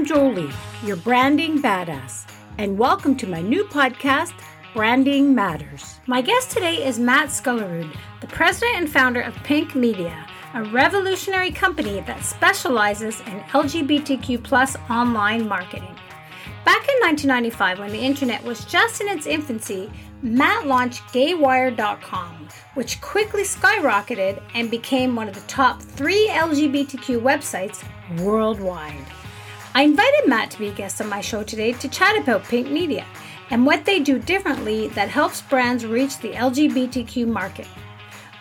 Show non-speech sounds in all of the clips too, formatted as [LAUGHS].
I'm Jolie, your branding badass, and welcome to my new podcast, Branding Matters. My guest today is Matt Skullerud, the president and founder of Pink Media, a revolutionary company that specializes in LGBTQ plus online marketing. Back in 1995, when the internet was just in its infancy, Matt launched gaywired.com, which quickly skyrocketed and became one of the top three LGBTQ websites worldwide. I invited Matt to be a guest on my show today to chat about Pink Media and what they do differently that helps brands reach the LGBTQ market.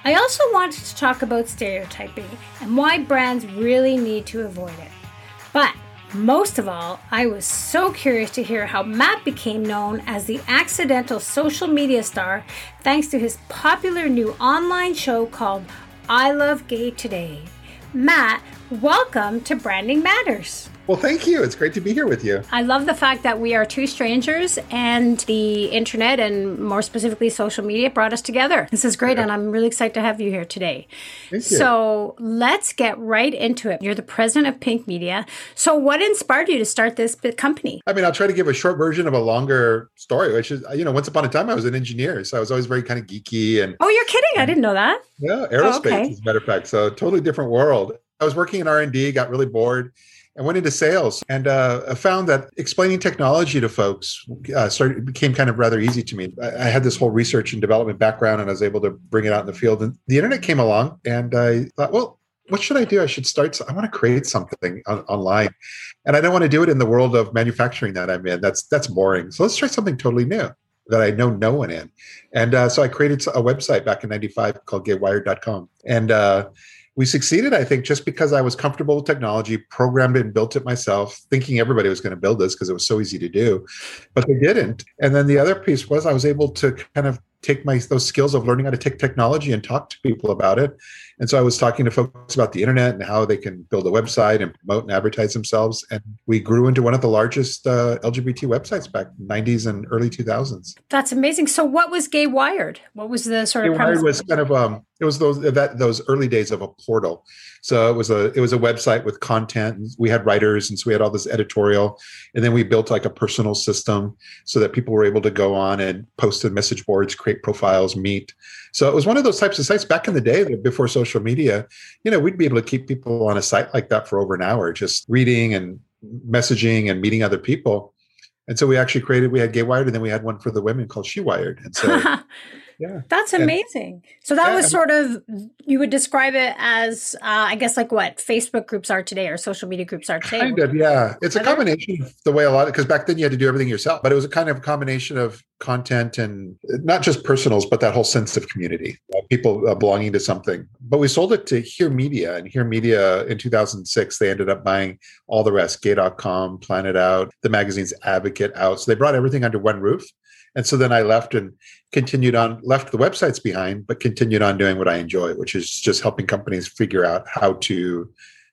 I also wanted to talk about stereotyping and why brands really need to avoid it. But most of all, I was so curious to hear how Matt became known as the accidental social media star thanks to his popular new online show called I Love Gay Today. Matt, welcome to Branding Matters. Well, thank you. It's great to be here with you. I love the fact that we are two strangers and the internet and more specifically social media brought us together. This is great, yeah. and I'm really excited to have you here today. Thank you. So let's get right into it. You're the president of Pink Media. So, what inspired you to start this company? I mean, I'll try to give a short version of a longer story, which is, you know, once upon a time I was an engineer. So I was always very kind of geeky and. Oh, you're kidding. I didn't know that. Yeah, oh, aerospace, oh, okay. as a matter of fact. So, totally different world. I was working in R&D, got really bored and went into sales and uh, found that explaining technology to folks uh, started became kind of rather easy to me. I, I, had this whole research and development background, and I was able to bring it out in the field. And the internet came along, and I thought, well, what should I do? I should start. I want to create something on, online, and I don't want to do it in the world of manufacturing that I'm in. That's that's boring. So let's try something totally new that I know no one in. And uh, so I created a website back in '95 called GayWired.com, and uh, we succeeded, I think, just because I was comfortable with technology, programmed it and built it myself, thinking everybody was going to build this because it was so easy to do, but they didn't. And then the other piece was I was able to kind of take my those skills of learning how to take technology and talk to people about it. And so I was talking to folks about the internet and how they can build a website and promote and advertise themselves. And we grew into one of the largest uh, LGBT websites back 90s and early 2000s. That's amazing. So what was Gay Wired? What was the sort Gay of Wired was kind of um it was those that those early days of a portal. So it was a it was a website with content. We had writers and so we had all this editorial and then we built like a personal system so that people were able to go on and post to message boards, create profiles, meet. So it was one of those types of sites back in the day before social media. You know, we'd be able to keep people on a site like that for over an hour, just reading and messaging and meeting other people. And so we actually created, we had Gay Wired and then we had one for the women called She Wired. And so [LAUGHS] yeah. That's amazing. And, so that yeah, was sort of you would describe it as uh, i guess like what facebook groups are today or social media groups are today. Kind of yeah. It's a combination of the way a lot of because back then you had to do everything yourself but it was a kind of a combination of content and not just personals but that whole sense of community uh, people uh, belonging to something. But we sold it to Here Media and Here Media in 2006 they ended up buying all the rest gay.com PlanetOut the magazine's advocate out. So they brought everything under one roof. And so then I left and continued on, left the websites behind, but continued on doing what I enjoy, which is just helping companies figure out how to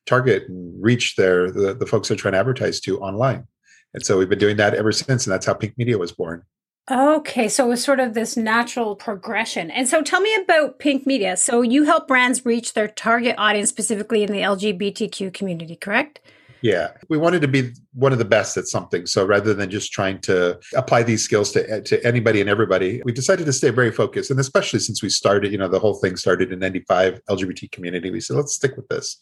target and reach their the, the folks they're trying to advertise to online. And so we've been doing that ever since, and that's how Pink Media was born. Okay, so it was sort of this natural progression. And so tell me about Pink Media. So you help brands reach their target audience specifically in the LGBTQ community, correct? Yeah, we wanted to be one of the best at something. So rather than just trying to apply these skills to to anybody and everybody, we decided to stay very focused. And especially since we started, you know, the whole thing started in '95 LGBT community, we said let's stick with this.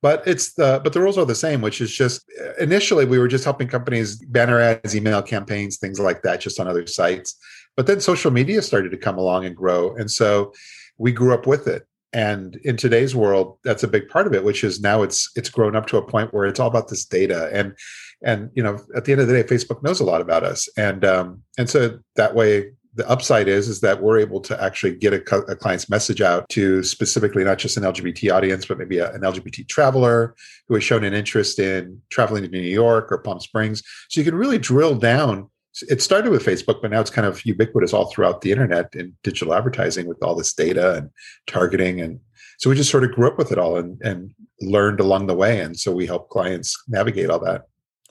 But it's the but the rules are the same, which is just initially we were just helping companies banner ads, email campaigns, things like that, just on other sites. But then social media started to come along and grow, and so we grew up with it and in today's world that's a big part of it which is now it's it's grown up to a point where it's all about this data. And and you know at the end of the day facebook knows a lot about us. And um and so that way the upside is is that we're able to actually get a, a client's message out to specifically not just an lgbt audience but maybe a, an lgbt traveler who has shown an interest in traveling to new york or palm springs. So you can really drill down it started with Facebook, but now it's kind of ubiquitous all throughout the internet and digital advertising with all this data and targeting. And so we just sort of grew up with it all and, and learned along the way. And so we help clients navigate all that.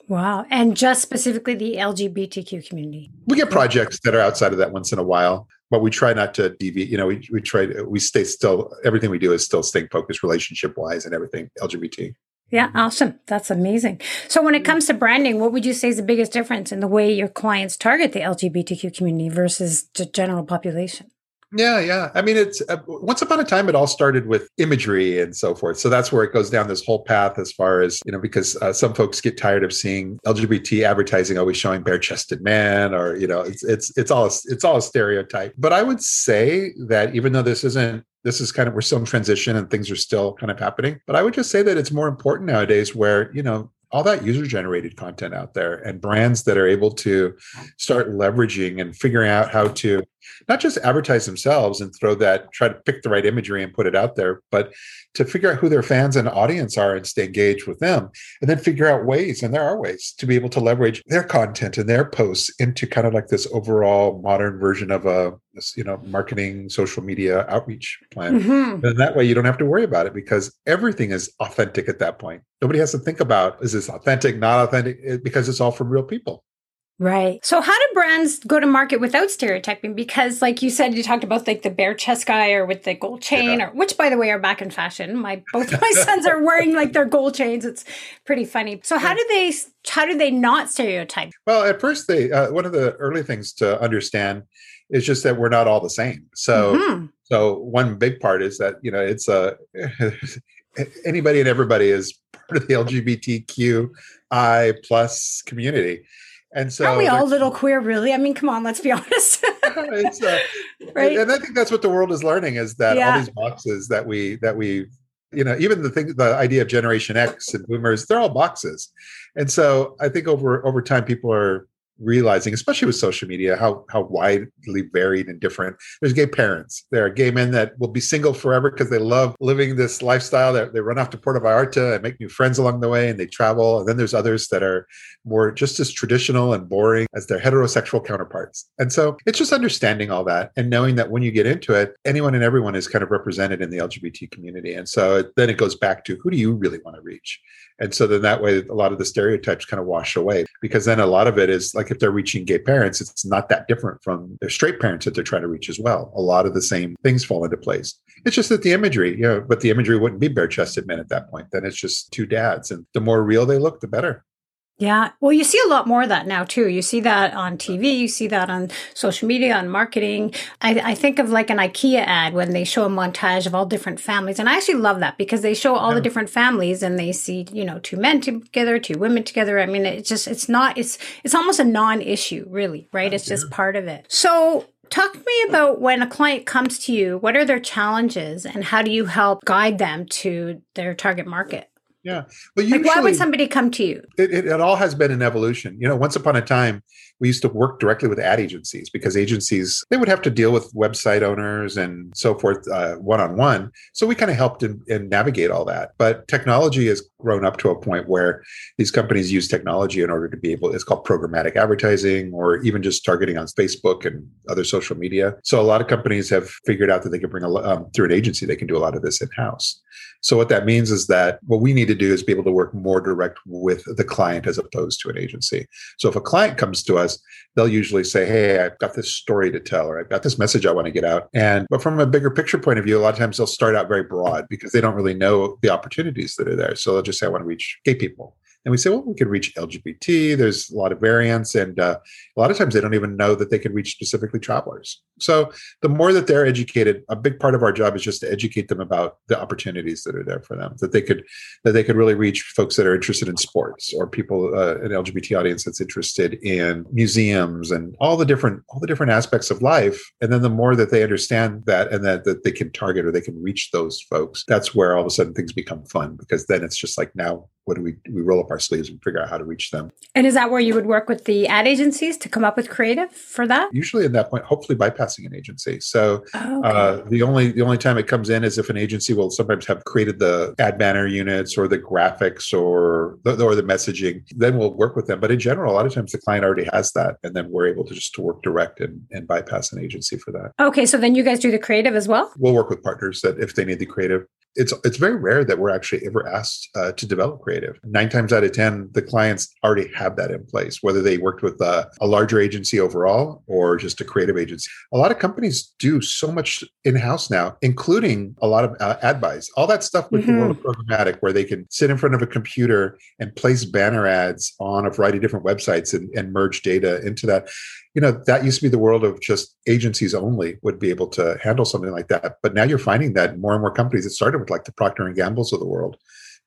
Wow. And just specifically the LGBTQ community. We get projects that are outside of that once in a while, but we try not to deviate. You know, we, we try to, we stay still, everything we do is still staying focused relationship wise and everything LGBT. Yeah, awesome. That's amazing. So, when it comes to branding, what would you say is the biggest difference in the way your clients target the LGBTQ community versus the general population? Yeah, yeah. I mean, it's uh, once upon a time, it all started with imagery and so forth. So that's where it goes down this whole path as far as, you know, because uh, some folks get tired of seeing LGBT advertising always showing bare chested men or, you know, it's, it's, it's all, it's all a stereotype. But I would say that even though this isn't this is kind of we're still in transition and things are still kind of happening. But i would just say that it's more important nowadays where you know all that user generated content out there and brands that are able to start leveraging and figuring out how to not just advertise themselves and throw that try to pick the right imagery and put it out there but to figure out who their fans and audience are and stay engaged with them and then figure out ways and there are ways to be able to leverage their content and their posts into kind of like this overall modern version of a you know marketing social media outreach plan. Mm-hmm. and that way you don't have to worry about it because everything is authentic at that point. Nobody has to think about is this authentic not authentic? Because it's all from real people Right. So how do brands go to market without stereotyping? Because like you said, you talked about like the bare chest guy or with the gold chain yeah. or which by the way are back in fashion. My both my [LAUGHS] sons are wearing like their gold chains. It's pretty funny. So how do they how do they not stereotype? Well, at first they uh, one of the early things to understand is just that we're not all the same. So mm-hmm. so one big part is that, you know, it's a [LAUGHS] anybody and everybody is part of the LGBTQI plus community. And so, are we all a little queer, really? I mean, come on, let's be [LAUGHS] honest. uh, [LAUGHS] right? And I think that's what the world is learning is that yeah. all these boxes that we that we, you know, even the thing, the idea of Generation X and Boomers, they're all boxes. And so I think over over time, people are realizing, especially with social media, how how widely varied and different. There's gay parents. There are gay men that will be single forever because they love living this lifestyle. That they run off to Puerto Vallarta and make new friends along the way, and they travel. And then there's others that are more just as traditional and boring as their heterosexual counterparts. And so it's just understanding all that and knowing that when you get into it, anyone and everyone is kind of represented in the LGBT community. And so then it goes back to who do you really want to reach? And so then that way, a lot of the stereotypes kind of wash away because then a lot of it is like if they're reaching gay parents, it's not that different from their straight parents that they're trying to reach as well. A lot of the same things fall into place. It's just that the imagery, you know, but the imagery wouldn't be bare chested men at that point. Then it's just two dads. And the more real they look, the better. Yeah. Well, you see a lot more of that now too. You see that on TV, you see that on social media, on marketing. I, I, think of like an IKEA ad when they show a montage of all different families. And I actually love that because they show all yeah. the different families and they see, you know, two men together, two women together. I mean, it's just, it's not, it's, it's almost a non issue, really, right? It's just part of it. So, Talk to me about when a client comes to you, what are their challenges and how do you help guide them to their target market? Yeah. But usually, like why would somebody come to you? It, it, it, all has been an evolution. You know, once upon a time, we used to work directly with ad agencies because agencies they would have to deal with website owners and so forth one on one. So we kind of helped in navigate all that. But technology has grown up to a point where these companies use technology in order to be able. It's called programmatic advertising, or even just targeting on Facebook and other social media. So a lot of companies have figured out that they can bring a um, through an agency they can do a lot of this in house. So what that means is that what we need to do is be able to work more direct with the client as opposed to an agency. So if a client comes to us, they'll usually say, Hey, I've got this story to tell, or I've got this message I want to get out. And but from a bigger picture point of view, a lot of times they'll start out very broad because they don't really know the opportunities that are there. So they'll just say, I want to reach gay people. And we say, well, we can reach LGBT. There's a lot of variants. And uh, a lot of times they don't even know that they can reach specifically travelers. So the more that they're educated, a big part of our job is just to educate them about the opportunities that are there for them, that they could, that they could really reach folks that are interested in sports or people, uh, an LGBT audience that's interested in museums and all the different, all the different aspects of life. And then the more that they understand that and that, that they can target or they can reach those folks, that's where all of a sudden things become fun because then it's just like now what do we we roll up our sleeves and figure out how to reach them. And is that where you would work with the ad agencies to come up with creative for that? Usually at that point hopefully bypassing an agency. So oh, okay. uh, the only the only time it comes in is if an agency will sometimes have created the ad banner units or the graphics or the, or the messaging then we'll work with them. But in general a lot of times the client already has that and then we're able to just to work direct and, and bypass an agency for that. Okay so then you guys do the creative as well? We'll work with partners that if they need the creative it's it's very rare that we're actually ever asked uh, to develop creative. Nine times out of ten, the clients already have that in place, whether they worked with a, a larger agency overall or just a creative agency. A lot of companies do so much in house now, including a lot of uh, ad buys. All that stuff with mm-hmm. the world of programmatic, where they can sit in front of a computer and place banner ads on a variety of different websites and, and merge data into that you know that used to be the world of just agencies only would be able to handle something like that. But now you're finding that more and more companies it started with like the procter and gambles of the world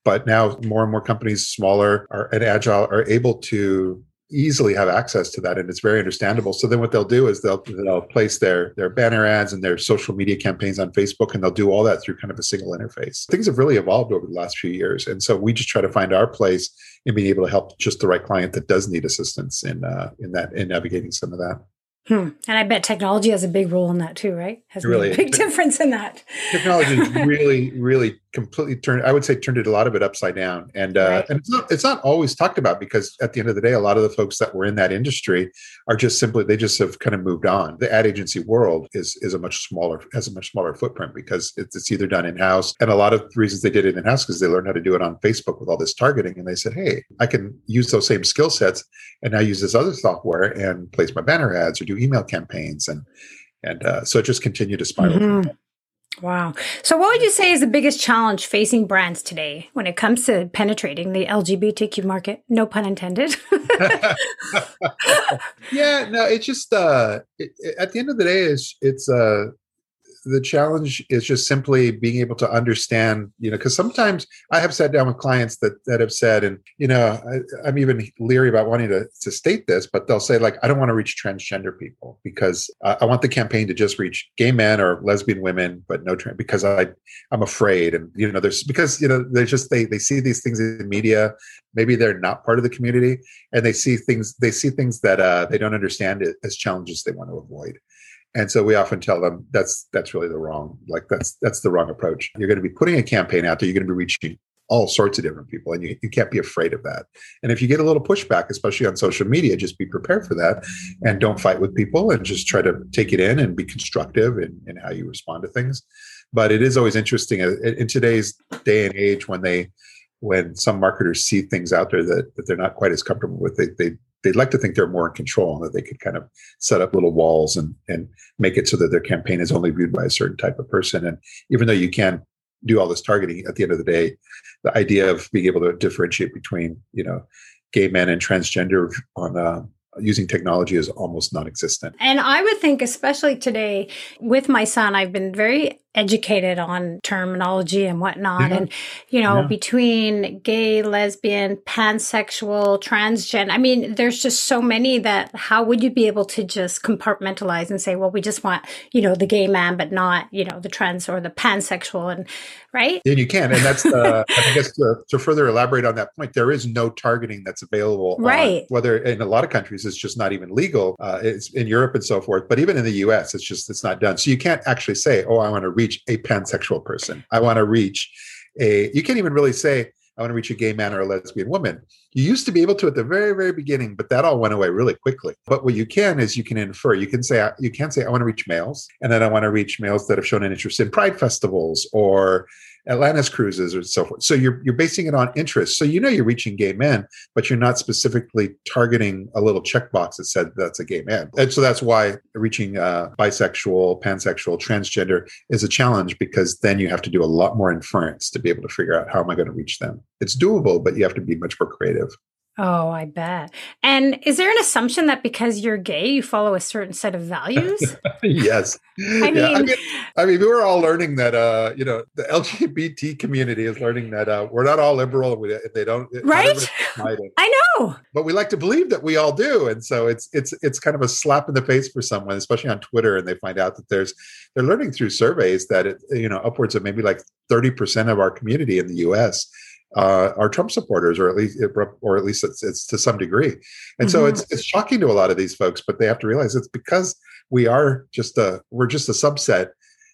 but now more and more companies smaller are, and agile are able to easily have access to that and it's very understandable. So then what they'll do is they'll they'll place their their banner ads and their social media campaigns on facebook and they'll do all that through kind of a single interface. Things have really evolved over the last few years and so we just try to find our place in being able to help just the right client that does need assistance in uh, in that in navigating some of that Hmm. And I bet technology has a big role in that too, right? Has really a big [LAUGHS] difference in that. Technology [LAUGHS] really, really completely turned. I would say turned it a lot of it upside down, and uh, right. and it's not it's not always talked about because at the end of the day, a lot of the folks that were in that industry are just simply they just have kind of moved on. The ad agency world is is a much smaller has a much smaller footprint because it's, it's either done in house, and a lot of the reasons they did it in house because they learned how to do it on Facebook with all this targeting, and they said, hey, I can use those same skill sets and now use this other software and place my banner ads or do email campaigns and and uh, so it just continued to spiral. Mm-hmm. Wow. So, what would you say is the biggest challenge facing brands today when it comes to penetrating the LGBTQ market? No pun intended. [LAUGHS] yeah, no, it's just uh, it, it, at the end of the day, it's it's uh, the challenge is just simply being able to understand, you know, because sometimes I have sat down with clients that that have said, and you know, I, am even leery about wanting to to state this, but they'll say like, I don't want to reach transgender people because uh, I want the campaign to just reach gay men or lesbian women, but no trans because I I'm afraid, and you know, there's because you know they just they they see these things in the media, maybe they're not part of the community, and they see things they see things that uh, they don't understand as challenges they want to avoid and so we often tell them that's that's really the wrong like that's that's the wrong approach. You're going to be putting a campaign out there you're going to be reaching all sorts of different people and you, you can't be afraid of that. And if you get a little pushback especially on social media just be prepared for that and don't fight with people and just try to take it in and be constructive in, in how you respond to things. But it is always interesting uh, in today's day and age when they when some marketers see things out there that, that they're not quite as comfortable with they, they they'd like to think they're more in control and that they could kind of set up little walls and and make it so that their campaign is only viewed by a certain type of person. And even though you can do all this targeting, at the end of the day, the idea of being able to differentiate between you know gay men and transgender on uh, using technology is almost non-existent. And I would think, especially today with my son, I've been very educated on terminology and whatnot. Yeah. And, you know, yeah. between gay, lesbian, pansexual, transgender, I mean, there's just so many that how would you be able to just compartmentalize and say, well, we just want, you know, the gay man, but not, you know, the trans or the pansexual and right? And you can. And that's the, [LAUGHS] I guess to, to, further elaborate on that point, there is no targeting that's available. Right. On, whether in a lot of countries, it's just not even legal. Uh, it's in Europe and so forth. But even in the US, it's just, it's not done. So you can't actually say, oh, I want to read reach a pansexual person. I want to reach a, you can't even really say, I want to reach a gay man or a lesbian woman. You used to be able to at the very, very beginning, but that all went away really quickly. But what you can is you can infer. You can say you can't say I want to reach males, and then I want to reach males that have shown an interest in pride festivals or Atlantis cruises or so forth. So you're you're basing it on interest. So you know you're reaching gay men, but you're not specifically targeting a little checkbox that said that's a gay man. And so that's why reaching uh, bisexual, pansexual, transgender is a challenge because then you have to do a lot more inference to be able to figure out how am I going to reach them. It's doable, but you have to be much more creative. Oh, I bet. And is there an assumption that because you're gay, you follow a certain set of values? [LAUGHS] yes. I mean, I mean, I mean, we're all learning that, uh, you know, the LGBT community is learning that uh, we're not all liberal. We, they don't, right? [LAUGHS] I know. But we like to believe that we all do, and so it's it's it's kind of a slap in the face for someone, especially on Twitter, and they find out that there's they're learning through surveys that it, you know upwards of maybe like thirty percent of our community in the U.S uh, are Trump supporters, or at least, or at least it's, it's to some degree. And mm-hmm. so it's it's shocking to a lot of these folks, but they have to realize it's because we are just a we're just a subset,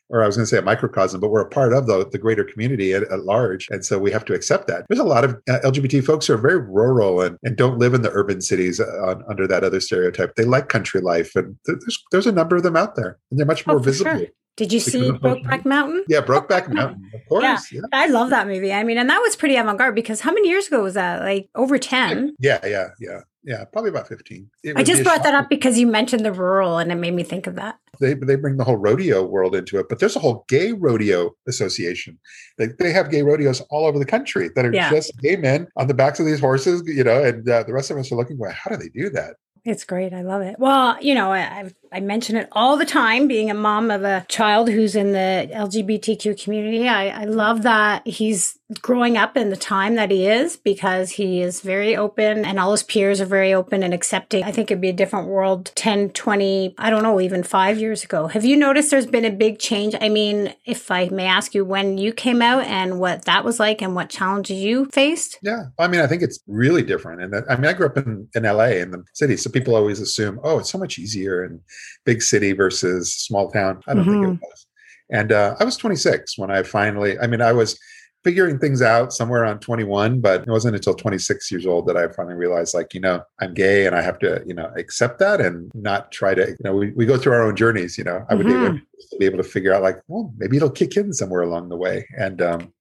or I was going to say a microcosm, but we're a part of the the greater community at, at large, and so we have to accept that. There's a lot of uh, LGBT folks who are very rural and, and don't live in the urban cities uh, on, under that other stereotype. They like country life, and there's there's a number of them out there, and they're much more oh, visible. Sure Did you see Brokeback Mountain? Yeah, Brokeback Mountain, of course. Yeah. yeah. I love that movie. I mean, and that was pretty avant garde because how many years ago was that? Like over 10? Yeah, yeah, yeah. Yeah, probably about 15. I just brought that up because you mentioned the rural and it made me think of that. They, they bring the whole rodeo world into it, but there's a whole gay rodeo association. They, they have gay rodeos all over the country that are yeah. just gay men on the backs of these horses, you know, and uh, the rest of us are looking, well, how do they do that? It's great. I love it. Well, you know, I, I mention it all the time being a mom of a child who's in the LGBTQ community. I, I love that he's growing up in the time that he is because he is very open and all his peers are very open and accepting. I think it'd be a different world 10, 20, I don't know, even five years ago. Have you noticed there's been a big change? I mean, if I may ask you when you came out and what that was like and what challenges you faced? Yeah. I mean, I think it's really different. And I mean, I grew up in, in LA in the city. So people always assume, oh, it's so much easier and big city versus small town. I don't mm-hmm. think it mm-hmm. was. And uh, I was 26 when I finally, I mean, I was figuring things out somewhere around 21, but it wasn't until 26 years old that I finally realized, like, you know, I'm gay and I have to, you know, accept that and not try to, you know, we, we go through our own journeys, you know, I would mm-hmm. be, able, to figure out, like, well, maybe it'll kick in somewhere along the way. And, um,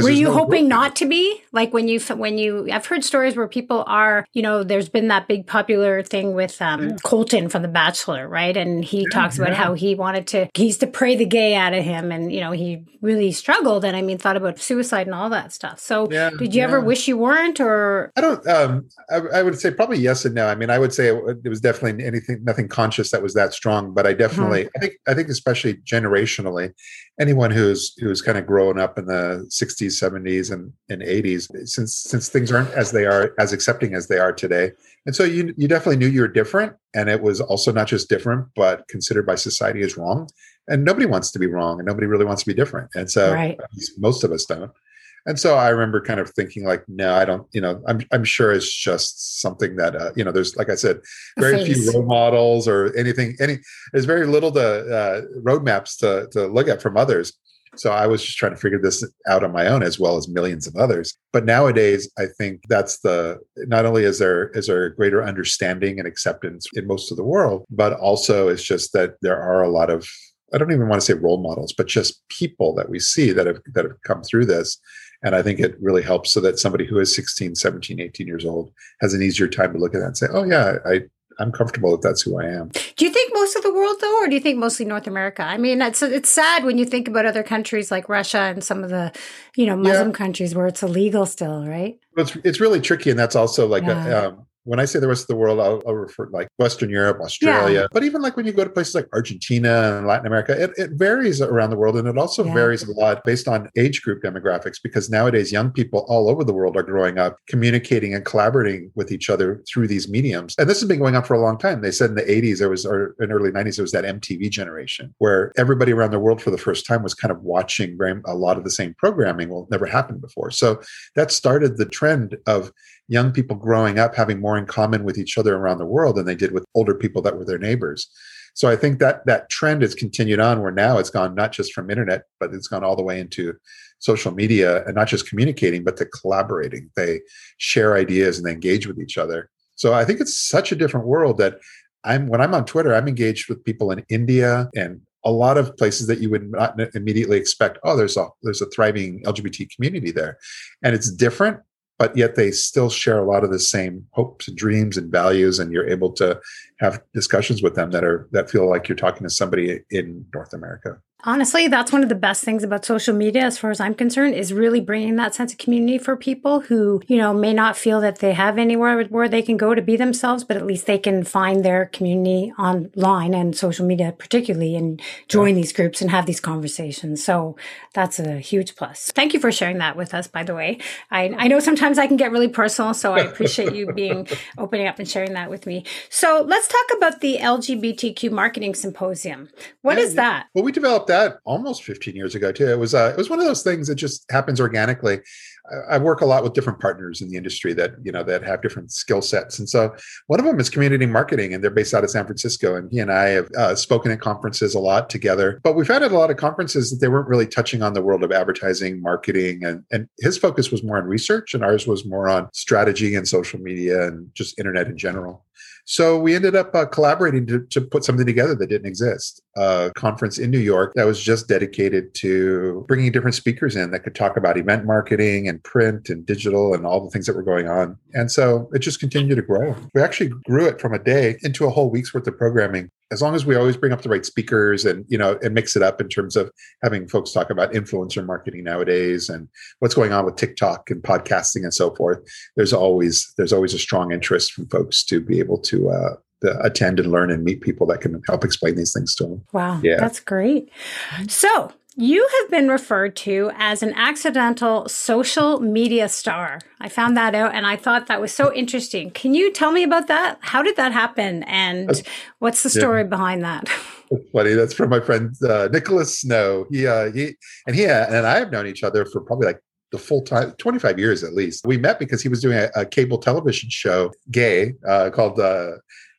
Were you no hoping not to be like when you when you? I've heard stories where people are. You know, there's been that big popular thing with um, yeah. Colton from The Bachelor, right? And he yeah, talks about yeah. how he wanted to. He's to pray the gay out of him, and you know he really struggled. And I mean, thought about suicide and all that stuff. So, did you ever wish you weren't, or I don't. Um, I, I, would say probably yes and no. I mean, I would say it, it was definitely anything, nothing conscious that was that strong. But I definitely, mm-hmm. I think, I think especially generationally, anyone who's who's kind of grown up in the 60s 70s and, and 80s since since things aren't as they are as accepting as they are today. And so you you definitely knew you were different and it was also not just different but considered by society as wrong. And nobody wants to be wrong and nobody really wants to be different. And so right. most of us don't. And so I remember kind of thinking like, no, I don't, you know, I'm, I'm sure it's just something that, uh, you know, there's, like I said, very few role models or anything, any, there's very little to uh, roadmaps to, to look at from others. So I was just trying to figure this out on my own as well as millions of others. But nowadays, I think that's the not only is there is there a greater understanding and acceptance in most of the world, but also it's just that there are a lot of I don't even want to say role models, but just people that we see that have that have come through this and I think it really helps so that somebody who is 16, 17, 18 years old has an easier time to look at that and say, oh, yeah, I, I'm comfortable if that's who I am. Do you think most of the world though, or do you think mostly North America? I mean, it's it's sad when you think about other countries like Russia and some of the, you know, Muslim yeah. countries where it's illegal still, right? It's it's really tricky, and that's also like yeah. a, um, when I say the rest of the world, I'll, I'll refer like Western Europe, Australia, yeah. but even like when you go to places like Argentina and Latin America, it, it varies around the world. And it also yeah. varies a lot based on age group demographics, because nowadays young people all over the world are growing up communicating and collaborating with each other through these mediums. And this has been going on for a long time. They said in the 80s, there was, or in early 90s, there was that MTV generation where everybody around the world for the first time was kind of watching a lot of the same programming. Well, never happened before. So that started the trend of young people growing up having more in common with each other around the world than they did with older people that were their neighbors. So I think that that trend has continued on where now it's gone not just from internet, but it's gone all the way into social media and not just communicating, but to collaborating. They share ideas and they engage with each other. So I think it's such a different world that I'm when I'm on Twitter, I'm engaged with people in India and a lot of places that you would not immediately expect. Oh, there's a there's a thriving LGBT community there, and it's different but yet they still share a lot of the same hopes and dreams and values and you're able to have discussions with them that are that feel like you're talking to somebody in north america Honestly, that's one of the best things about social media, as far as I'm concerned, is really bringing that sense of community for people who, you know, may not feel that they have anywhere where they can go to be themselves, but at least they can find their community online and social media, particularly, and join yeah. these groups and have these conversations. So that's a huge plus. Thank you for sharing that with us, by the way. I, I know sometimes I can get really personal, so I appreciate you [LAUGHS] being opening up and sharing that with me. So let's talk about the LGBTQ Marketing Symposium. What yeah, is that? Well, we developed that almost 15 years ago too. It was uh, it was one of those things that just happens organically. I, I work a lot with different partners in the industry that you know that have different skill sets, and so one of them is community marketing, and they're based out of San Francisco. And he and I have uh, spoken at conferences a lot together, but we've had at a lot of conferences that they weren't really touching on the world of advertising, marketing, and and his focus was more on research, and ours was more on strategy and social media and just internet in general. So we ended up uh, collaborating to, to put something together that didn't exist. A conference in New York that was just dedicated to bringing different speakers in that could talk about event marketing and print and digital and all the things that were going on. And so it just continued to grow. We actually grew it from a day into a whole week's worth of programming as long as we always bring up the right speakers and you know and mix it up in terms of having folks talk about influencer marketing nowadays and what's going on with TikTok and podcasting and so forth there's always there's always a strong interest from folks to be able to uh, attend and learn and meet people that can help explain these things to them. Wow, yeah. that's great. So, you have been referred to as an accidental social media star. I found that out and I thought that was so interesting. Can you tell me about that? How did that happen? And what's the story yeah. behind that? That's [LAUGHS] funny. That's from my friend uh, Nicholas Snow. He, uh, he, and he uh, and I have known each other for probably like the full time 25 years at least we met because he was doing a, a cable television show gay uh, called uh,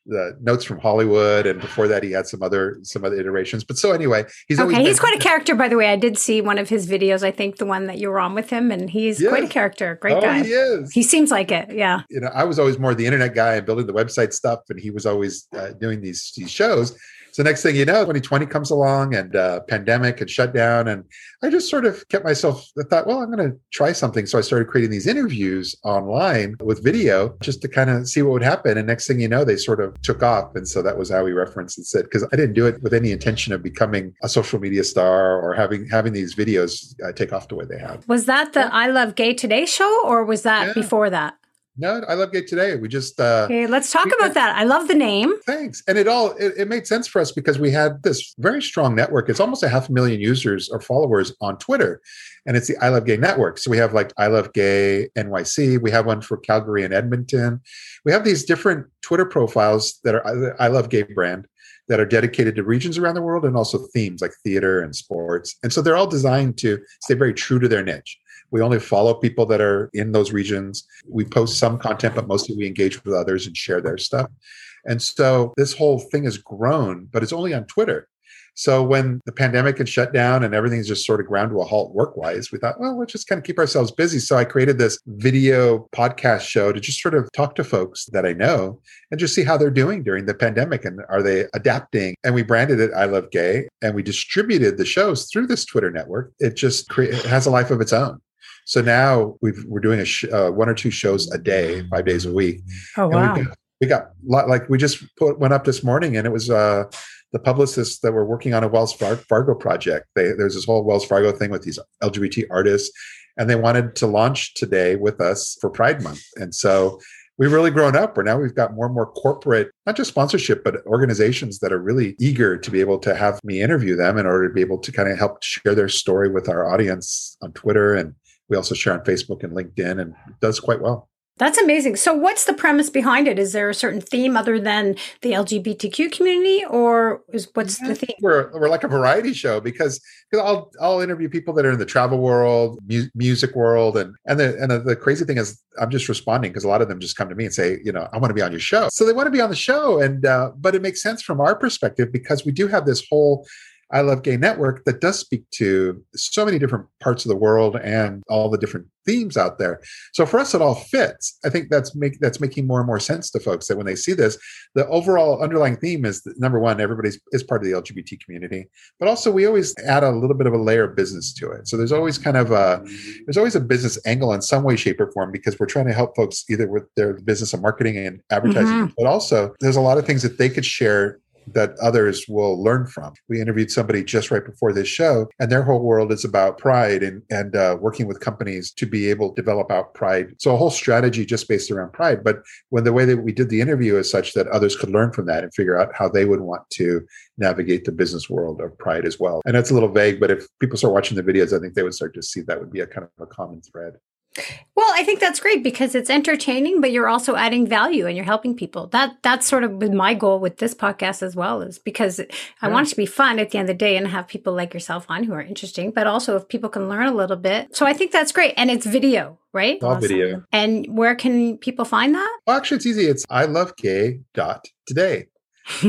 the notes from Hollywood, and before that, he had some other some other iterations. But so anyway, he's okay. He's quite a character, by the way. I did see one of his videos. I think the one that you were on with him, and he's yes. quite a character. Great oh, guy. He is. He seems like it. Yeah. You know, I was always more the internet guy and building the website stuff, and he was always uh, doing these these shows. So next thing you know, 2020 comes along and uh, pandemic and shutdown. and I just sort of kept myself. I thought, well, I'm going to try something. So I started creating these interviews online with video just to kind of see what would happen. And next thing you know, they sort of took off, and so that was how we referenced and said because I didn't do it with any intention of becoming a social media star or having having these videos uh, take off the way they have. Was that the I Love Gay Today show, or was that yeah. before that? No, I love Gay Today. We just uh okay, let's talk about that. I love the name. Thanks. And it all it, it, made sense for us because we had this very strong network. It's almost a half a million users or followers on Twitter. And it's the I Love Gay network. So we have like I Love Gay NYC. We have one for Calgary and Edmonton. We have these different Twitter profiles that are I Love Gay brand that are dedicated to regions around the world and also themes like theater and sports. And so they're all designed to stay very true to their niche. We only follow people that are in those regions. We post some content, but mostly we engage with others and share their stuff. And so this whole thing has grown, but it's only on Twitter. So when the pandemic had shut down and everything's just sort of ground to a halt work wise, we thought, well, let's just kind of keep ourselves busy. So I created this video podcast show to just sort of talk to folks that I know and just see how they're doing during the pandemic and are they adapting. And we branded it I Love Gay and we distributed the shows through this Twitter network. It just cre- it has a life of its own. So now we are doing a sh- uh, one or two shows a day, five days a week. Oh wow! We got, we got like we just put went up this morning, and it was uh, the publicists that were working on a Wells Fargo project. They, there's this whole Wells Fargo thing with these LGBT artists, and they wanted to launch today with us for Pride Month, and so we've really grown up where now we've got more and more corporate, not just sponsorship, but organizations that are really eager to be able to have me interview them in order to be able to kind of help share their story with our audience on Twitter and we also share on Facebook and LinkedIn, and it does quite well. That's amazing. So, what's the premise behind it? Is there a certain theme other than the LGBTQ community, or is what's yeah, the theme? We're, we're like a variety show because I'll I'll interview people that are in the travel world, mu- music world, and and the and the, the crazy thing is I'm just responding because a lot of them just come to me and say, you know, I want to be on your show. So they want to be on the show, and uh, but it makes sense from our perspective because we do have this whole I Love Gay Network that does speak to so many different parts of the world and all the different themes out there. So for us, it all fits. I think that's make that's making more and more sense to folks that when they see this, the overall underlying theme is that, number one, everybody's is part of the LGBT community, but also we always add a little bit of a layer of business to it. So there's always kind of a there's always a business angle in some way, shape, or form because we're trying to help folks either with their business of marketing and advertising, mm-hmm. but also there's a lot of things that they could share that others will learn from. We interviewed somebody just right before this show, and their whole world is about pride and and uh, working with companies to be able to develop out pride. So a whole strategy just based around pride. But when the way that we did the interview is such that others could learn from that and figure out how they would want to navigate the business world of pride as well. And that's a little vague, but if people start watching the videos, I think they would start to see that would be a kind of a common thread. Well, I think that's great because it's entertaining, but you're also adding value and you're helping people. That that's sort of been my goal with this podcast as well, is because I want it to be fun at the end of the day and have people like yourself on who are interesting, but also if people can learn a little bit. So I think that's great. And it's video, right? All awesome. video. And where can people find that? Well, actually, it's easy. It's I love gay dot today. [LAUGHS]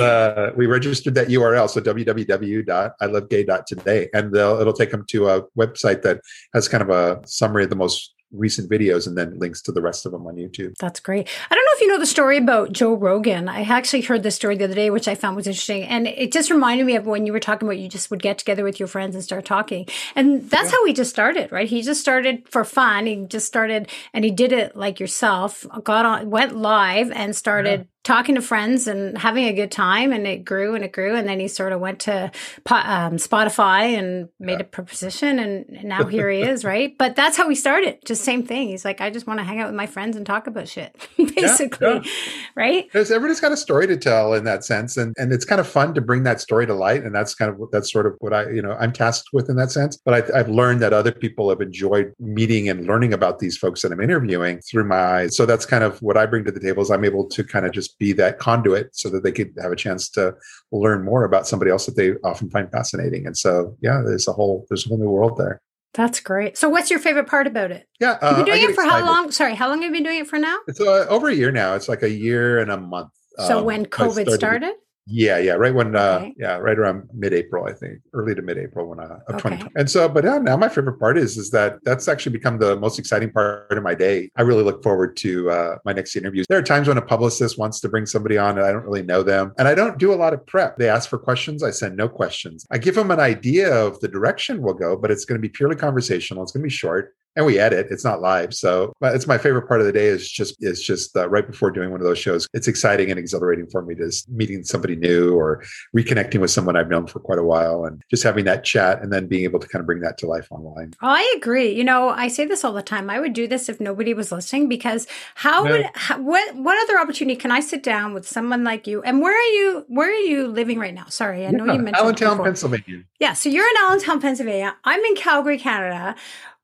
uh, we registered that URL, so www.ilovegay.today, and it'll take them to a website that has kind of a summary of the most recent videos and then links to the rest of them on YouTube. That's great. I don't know if you know the story about Joe Rogan. I actually heard this story the other day, which I found was interesting. And it just reminded me of when you were talking about you just would get together with your friends and start talking. And that's yeah. how he just started, right? He just started for fun. He just started and he did it like yourself, got on, went live and started. Yeah talking to friends and having a good time and it grew and it grew and then he sort of went to um, spotify and made yeah. a proposition and now here he [LAUGHS] is right? But that's how we started just same thing. He's like i just want to hang out with my friends and talk about shit basically [LAUGHS] yeah, yeah. right? Because everybody's got a story to tell in that sense and and it's kind of fun to bring that story to light and that's kind of that's sort of what i you know i'm tasked with in that sense. But I, i've learned that other people have enjoyed meeting and learning about these folks that i'm interviewing through my eyes. So that's kind of what i bring to the table is i'm able to kind of just be that conduit so that they could have a chance to learn more about somebody else that they often find fascinating. And so, yeah, there's a whole there's a whole new world there. That's great. So, what's your favorite part about it? Yeah, uh, you've been doing it for excited. how long? Sorry, how long have you been doing it for now? It's uh, over a year now. It's like a year and a month. So, um, when COVID started, started? Yeah, yeah, right when, uh, okay. yeah, right around mid-April, I think, early to mid-April when uh, of okay. 2020. And so, but yeah, now my favorite part is is that that's actually become the most exciting part of my day. I really look forward to uh, my next interviews. There are times when a publicist wants to bring somebody on and I don't really know them, and I don't do a lot of prep. They ask for questions, I send no questions. I give them an idea of the direction we'll go, but it's going to be purely conversational. It's going to be short and we edit it's not live so it's my favorite part of the day is just is just uh, right before doing one of those shows it's exciting and exhilarating for me to meeting somebody new or reconnecting with someone i've known for quite a while and just having that chat and then being able to kind of bring that to life online. Oh, i agree. You know i say this all the time i would do this if nobody was listening because how yeah. would how, what what other opportunity can i sit down with someone like you? And where are you where are you living right now? Sorry i know yeah, you mentioned allentown pennsylvania. Yeah so you're in allentown pennsylvania. I'm in calgary canada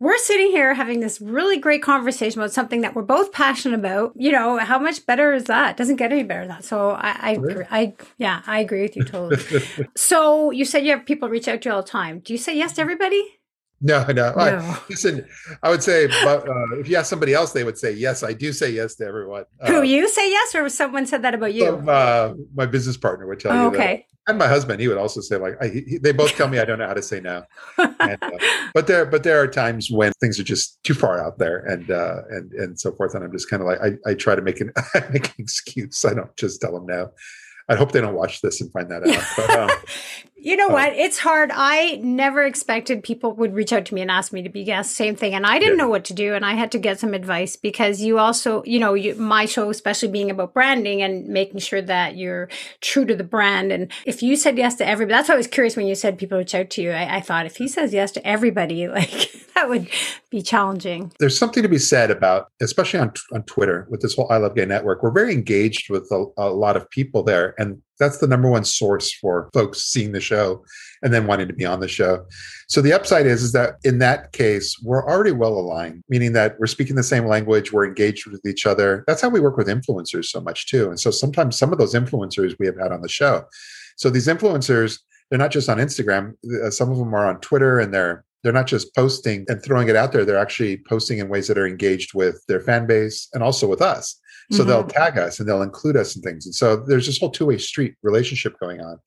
we're sitting here having this really great conversation about something that we're both passionate about. You know, how much better is that? It doesn't get any better than that. So I, I, really? I, yeah, I agree with you totally. [LAUGHS] so you said you have people reach out to you all the time. Do you say yes to everybody? No, no. no. I, listen, I would say, but, uh, if you ask somebody else, they would say yes. I do say yes to everyone. Uh, Who you say yes, or someone said that about you? uh, my business partner would tell oh, you. Okay. And my husband, he would also say like, I, he, they both tell me I don't know how to say no. And, uh, [LAUGHS] but there, but there are times when things are just too far out there, and uh, and and so forth. And I'm just kind of like, I, I try to make an [LAUGHS] make an excuse. I don't just tell them no. I hope they don't watch this and find that out. But, um, [LAUGHS] you know what? It's hard. I never expected people would reach out to me and ask me to be guest. Same thing, and I didn't yeah. know what to do, and I had to get some advice because you also, you know, you, my show, especially being about branding and making sure that you're true to the brand. And if you said yes to everybody, that's why I was curious when you said people reach out to you. I, I thought if he says yes to everybody, [LAUGHS] like that would be challenging. There's something to be said about, especially on on Twitter with this whole I Love Gay network. We're very engaged with a, a lot of people there, and that's the number one source for folks seeing the show and then wanting to be on the show. So the upside is is that in that case, we're already well aligned, meaning that we're speaking the same language, we're engaged with each other. That's how we work with influencers so much too. And so sometimes some of those influencers we have had on the show. So these influencers, they're not just on Instagram. Uh, some of them are on Twitter and they're they're not just posting and throwing it out there they're actually posting in ways that are engaged with their fan base and also with us so mm-hmm. they'll tag us and they'll include us in things. And so there's this whole two way street relationship going on.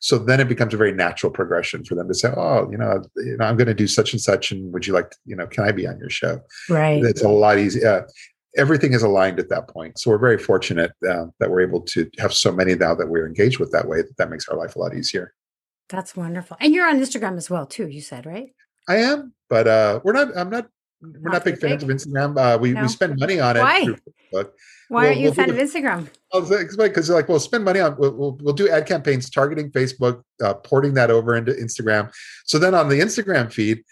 So then it becomes a very natural progression for them to say, "Oh, you know, you know, I'm going to do such and such, and would you like, to, you know, can I be on your show?" Right. It's a lot easier. everything is aligned at that point. So we're very fortunate uh, that we're able to have so many now that we're engaged with that way. That that makes our life a lot easier. That's wonderful. And you're on Instagram as well, too. You said right. I am, but uh, we're not. I'm not. We're not, not big fans of Instagram. Uh, we no. we spend money on it. Why? Why we'll, aren't you we'll a fan of Instagram? Because like we'll spend money on we'll, we'll, we'll do ad campaigns targeting Facebook, uh, porting that over into Instagram. So then on the Instagram feed,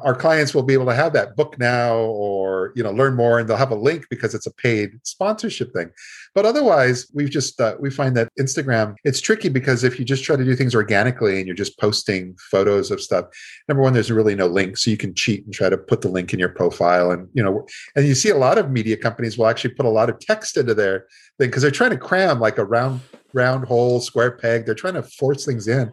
our clients will be able to have that book now or you know learn more and they'll have a link because it's a paid sponsorship thing. But otherwise we've just uh, we find that instagram it's tricky because if you just try to do things organically and you're just posting photos of stuff number one there's really no link so you can cheat and try to put the link in your profile. And you know and you see a lot of media companies will actually put a lot of text into their thing because they're trying to cram like a round round hole square peg. They're trying to force things in.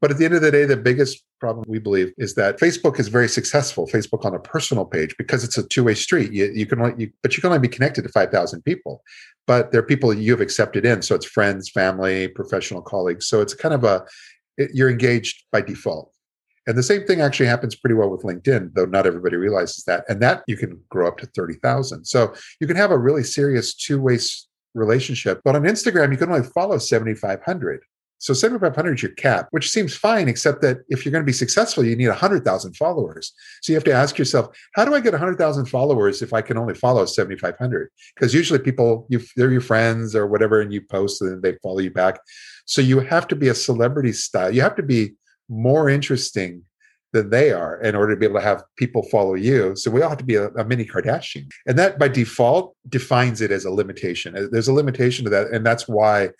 But at the end of the day, the biggest problem we believe is that Facebook is very successful. Facebook on a personal page because it's a two-way street. You, you can only, you, but you can only be connected to five thousand people. But there are people you have accepted in, so it's friends, family, professional colleagues. So it's kind of a it, you're engaged by default. And the same thing actually happens pretty well with LinkedIn, though not everybody realizes that. And that you can grow up to 30,000. So you can have a really serious two way relationship. But on Instagram, you can only follow 7,500. So 7,500 is your cap, which seems fine, except that if you're going to be successful, you need 100,000 followers. So you have to ask yourself, how do I get 100,000 followers if I can only follow 7,500? Because usually people, you, they're your friends or whatever, and you post and they follow you back. So you have to be a celebrity style. You have to be more interesting than they are in order to be able to have people follow you. So we all have to be a, a, mini Kardashian. And that by default defines it as a limitation. There's a limitation to that. And that's why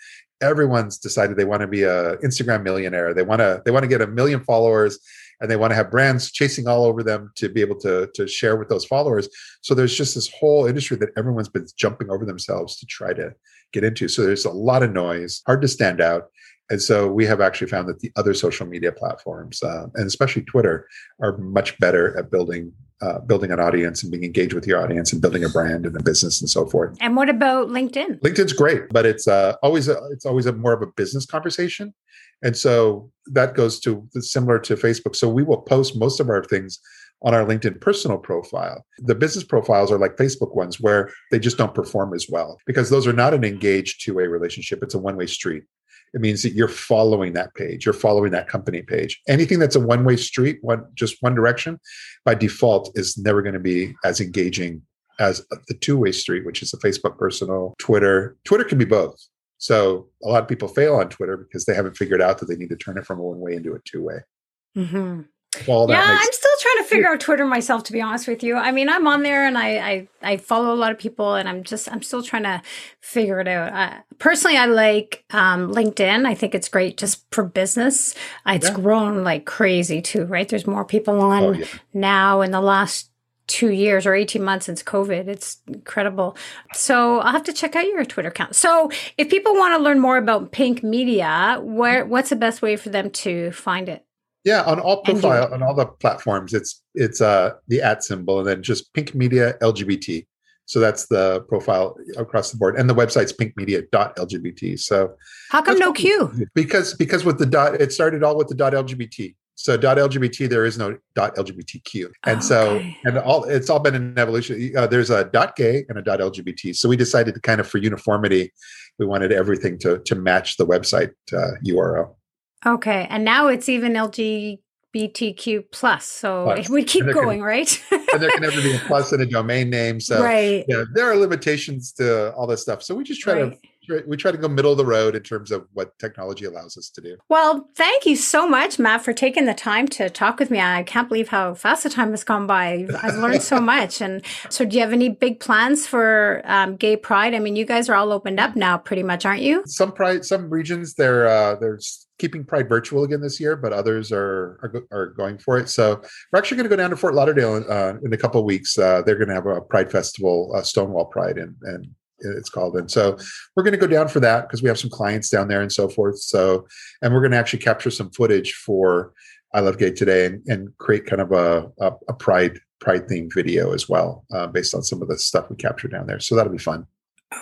everyone's decided they want to be a Instagram millionaire. They want to they want to get a million followers and they want to have brands chasing all over them to be able to to share with those followers. So there's just this whole industry that everyone's been jumping over themselves to try to get into. So there's a lot of noise, hard to stand out. And so we have actually found that the other social media platforms, uh, and especially Twitter, are much better at building uh, building an audience and being engaged with your audience and building a brand and a business and so forth. And what about LinkedIn? LinkedIn's great, but it's uh, always a, it's always a more of a business conversation, and so that goes to similar to Facebook. So we will post most of our things on our LinkedIn personal profile. The business profiles are like Facebook ones where they just don't perform as well because those are not an engaged two way relationship. It's a one way street it means that you're following that page you're following that company page. Anything that's a one way street one just one direction by default is never going to be as engaging as the two way street which is a facebook personal twitter. Twitter can be both. So a lot of people fail on twitter because they haven't figured out that they need to turn it from a one way into a two way mm-hmm Yeah, I'm still trying to figure out Twitter myself. To be honest with you, I mean, I'm on there and I I, I follow a lot of people, and I'm just I'm still trying to figure it out. Uh, personally, I like um, LinkedIn. I think it's great just for business. It's yeah. grown like crazy too, right? There's more people on oh, yeah. now in the last two years or 18 months since COVID. It's incredible. So I'll have to check out your Twitter account. So if people want to learn more about Pink Media, where what's the best way for them to find it? Yeah, on all profile on all the platforms, it's it's uh the at symbol and then just Pink Media LGBT. So that's the profile across the board, and the website's pinkmedia.lgbt. So how come no Q? Because because with the dot, it started all with the dot LGBT. So dot LGBT, there is no dot LGBTQ, and okay. so and all it's all been an evolution. Uh, there's a dot gay and a dot LGBT. So we decided to kind of for uniformity, we wanted everything to to match the website uh, URL. Okay, and now it's even LGBTQ plus. So plus. we keep going, can, right? and there can never be a [LAUGHS] plus in a domain name. So right. yeah, there are limitations to all this stuff. So we just try right. to we try to go middle of the road in terms of what technology allows us to do. Well, thank you so much, Matt, for taking the time to talk with me. I can't believe how fast the time has gone by. I've learned so [LAUGHS] much. And so, do you have any big plans for um, Gay Pride? I mean, you guys are all opened up now, pretty much, aren't you? Some pride, some regions they're uh, they're keeping Pride virtual again this year, but others are are, are going for it. So we're actually going to go down to Fort Lauderdale uh, in a couple of weeks. Uh, they're going to have a Pride festival, uh, Stonewall Pride, and and it's called. And so we're going to go down for that because we have some clients down there and so forth. So, and we're going to actually capture some footage for I Love Gay today and, and create kind of a, a, a pride pride themed video as well, uh, based on some of the stuff we captured down there. So that'll be fun.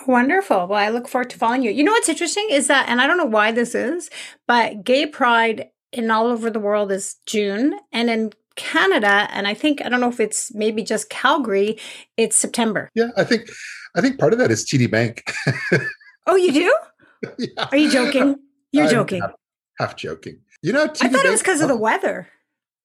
Wonderful. Well, I look forward to following you. You know what's interesting is that, and I don't know why this is, but Gay Pride in all over the world is June, and in Canada, and I think I don't know if it's maybe just Calgary, it's September. Yeah, I think I think part of that is TD Bank. [LAUGHS] oh, you do? yeah. Are you joking? You're I'm joking. Half, half, joking. You know, TD I thought Bank, it was because of the weather.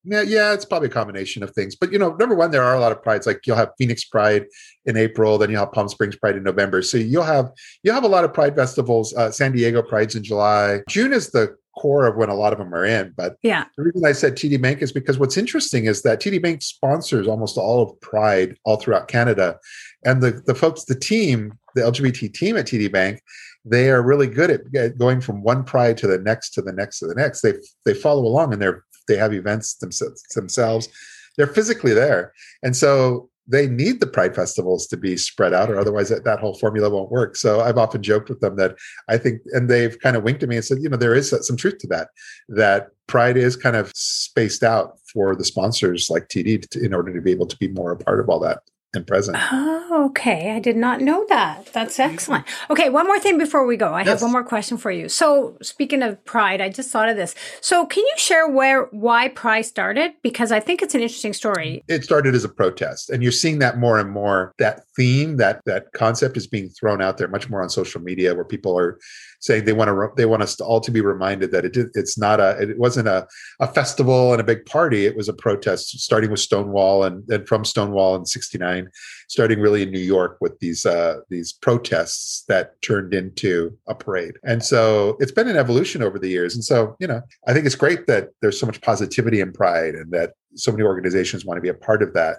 Yeah, yeah, it's probably a combination of things. But you know, number one, there are a lot of prides. Like you'll have Phoenix Pride in April, then you'll have Palm Springs Pride in November. So you'll have you'll have a lot of pride festivals. Uh, San Diego Pride's in July. June is the core of when a lot of them are in. But yeah, the reason I said TD Bank is because what's interesting is that TD Bank sponsors almost all of Pride all throughout Canada, and the the folks, the team, the LGBT team at TD Bank, they are really good at going from one Pride to the next to the next to the next. They they follow along and they're they have events themselves themselves. They're physically there, and so they need the pride festivals to be spread out or otherwise that, that whole formula won't work. So i've often joked with them that i think and they've kind of winked at me and said you know there is some truth to that that pride is kind of spaced out for the sponsors like td to, in order to be able to be more a part of all that and present. Oh Okay, I did not know that. That's mm-hmm. excellent. Okay, one more thing before we go. I yes. have one more question for you. So, speaking of pride, I just thought of this. So, can you share where why pride started because I think it's an interesting story. It started as a protest and you're seeing that more and more that theme that that concept is being thrown out there much more on social media where people are saying they want to they want us to all to be reminded that it did, it's not a it wasn't a, a festival and a big party it was a protest starting with Stonewall and then from Stonewall in 69 starting really in New York with these uh, these protests that turned into a parade. And so it's been an evolution over the years. And so, you know, I think it's great that there's so much positivity and pride and that so many organizations want to be a part of that.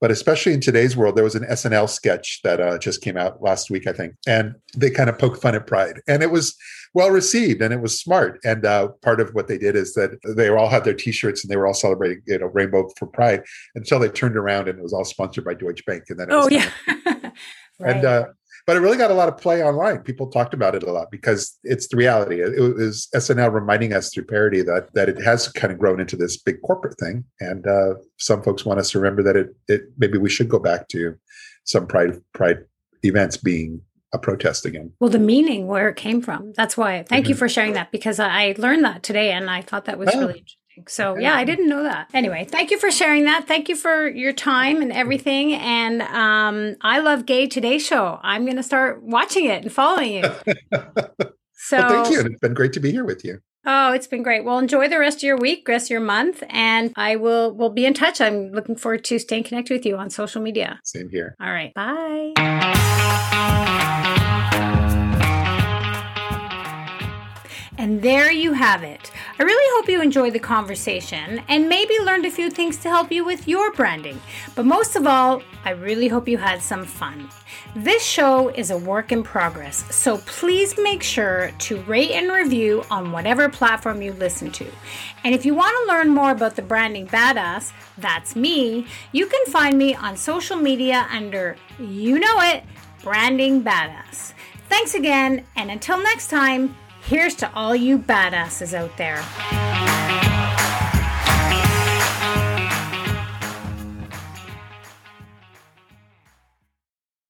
But especially in today's world, there was an SNL sketch that uh, just came out last week, I think, and they kind of poked fun at pride, and it was well received and it was smart. And uh, part of what they did is that they all had their T-shirts and they were all celebrating, you know, Rainbow for Pride until they turned around and it was all sponsored by Deutsche Bank, and then oh yeah, [LAUGHS] right. and uh, but it really got a lot of play online. People talked about it a lot because it's the reality. It, was SNL reminding us through parody that that it has kind of grown into this big corporate thing, and uh, some folks want us to remember that it it maybe we should go back to some pride pride events being a protest again. Well, the meaning where it came from. That's why. Thank mm-hmm. you for sharing that because I learned that today and I thought that was oh. really So yeah, I didn't know that. Anyway, thank you for sharing that. Thank you for your time and everything. And um, I love Gay Today Show. I'm going to start watching it and following you. [LAUGHS] So well, thank you. It's been great to be here with you. Oh, it's been great. Well, enjoy the rest of your week, rest of your month, and I will will be in touch. I'm looking forward to staying connected with you on social media. Same here. All right. Bye. And there you have it. I really hope you enjoyed the conversation and maybe learned a few things to help you with your branding. But most of all, I really hope you had some fun. This show is a work in progress, so please make sure to rate and review on whatever platform you listen to. And if you want to learn more about the Branding Badass, that's me, you can find me on social media under, you know it, Branding Badass. Thanks again, and until next time, Here's to all you badasses out there.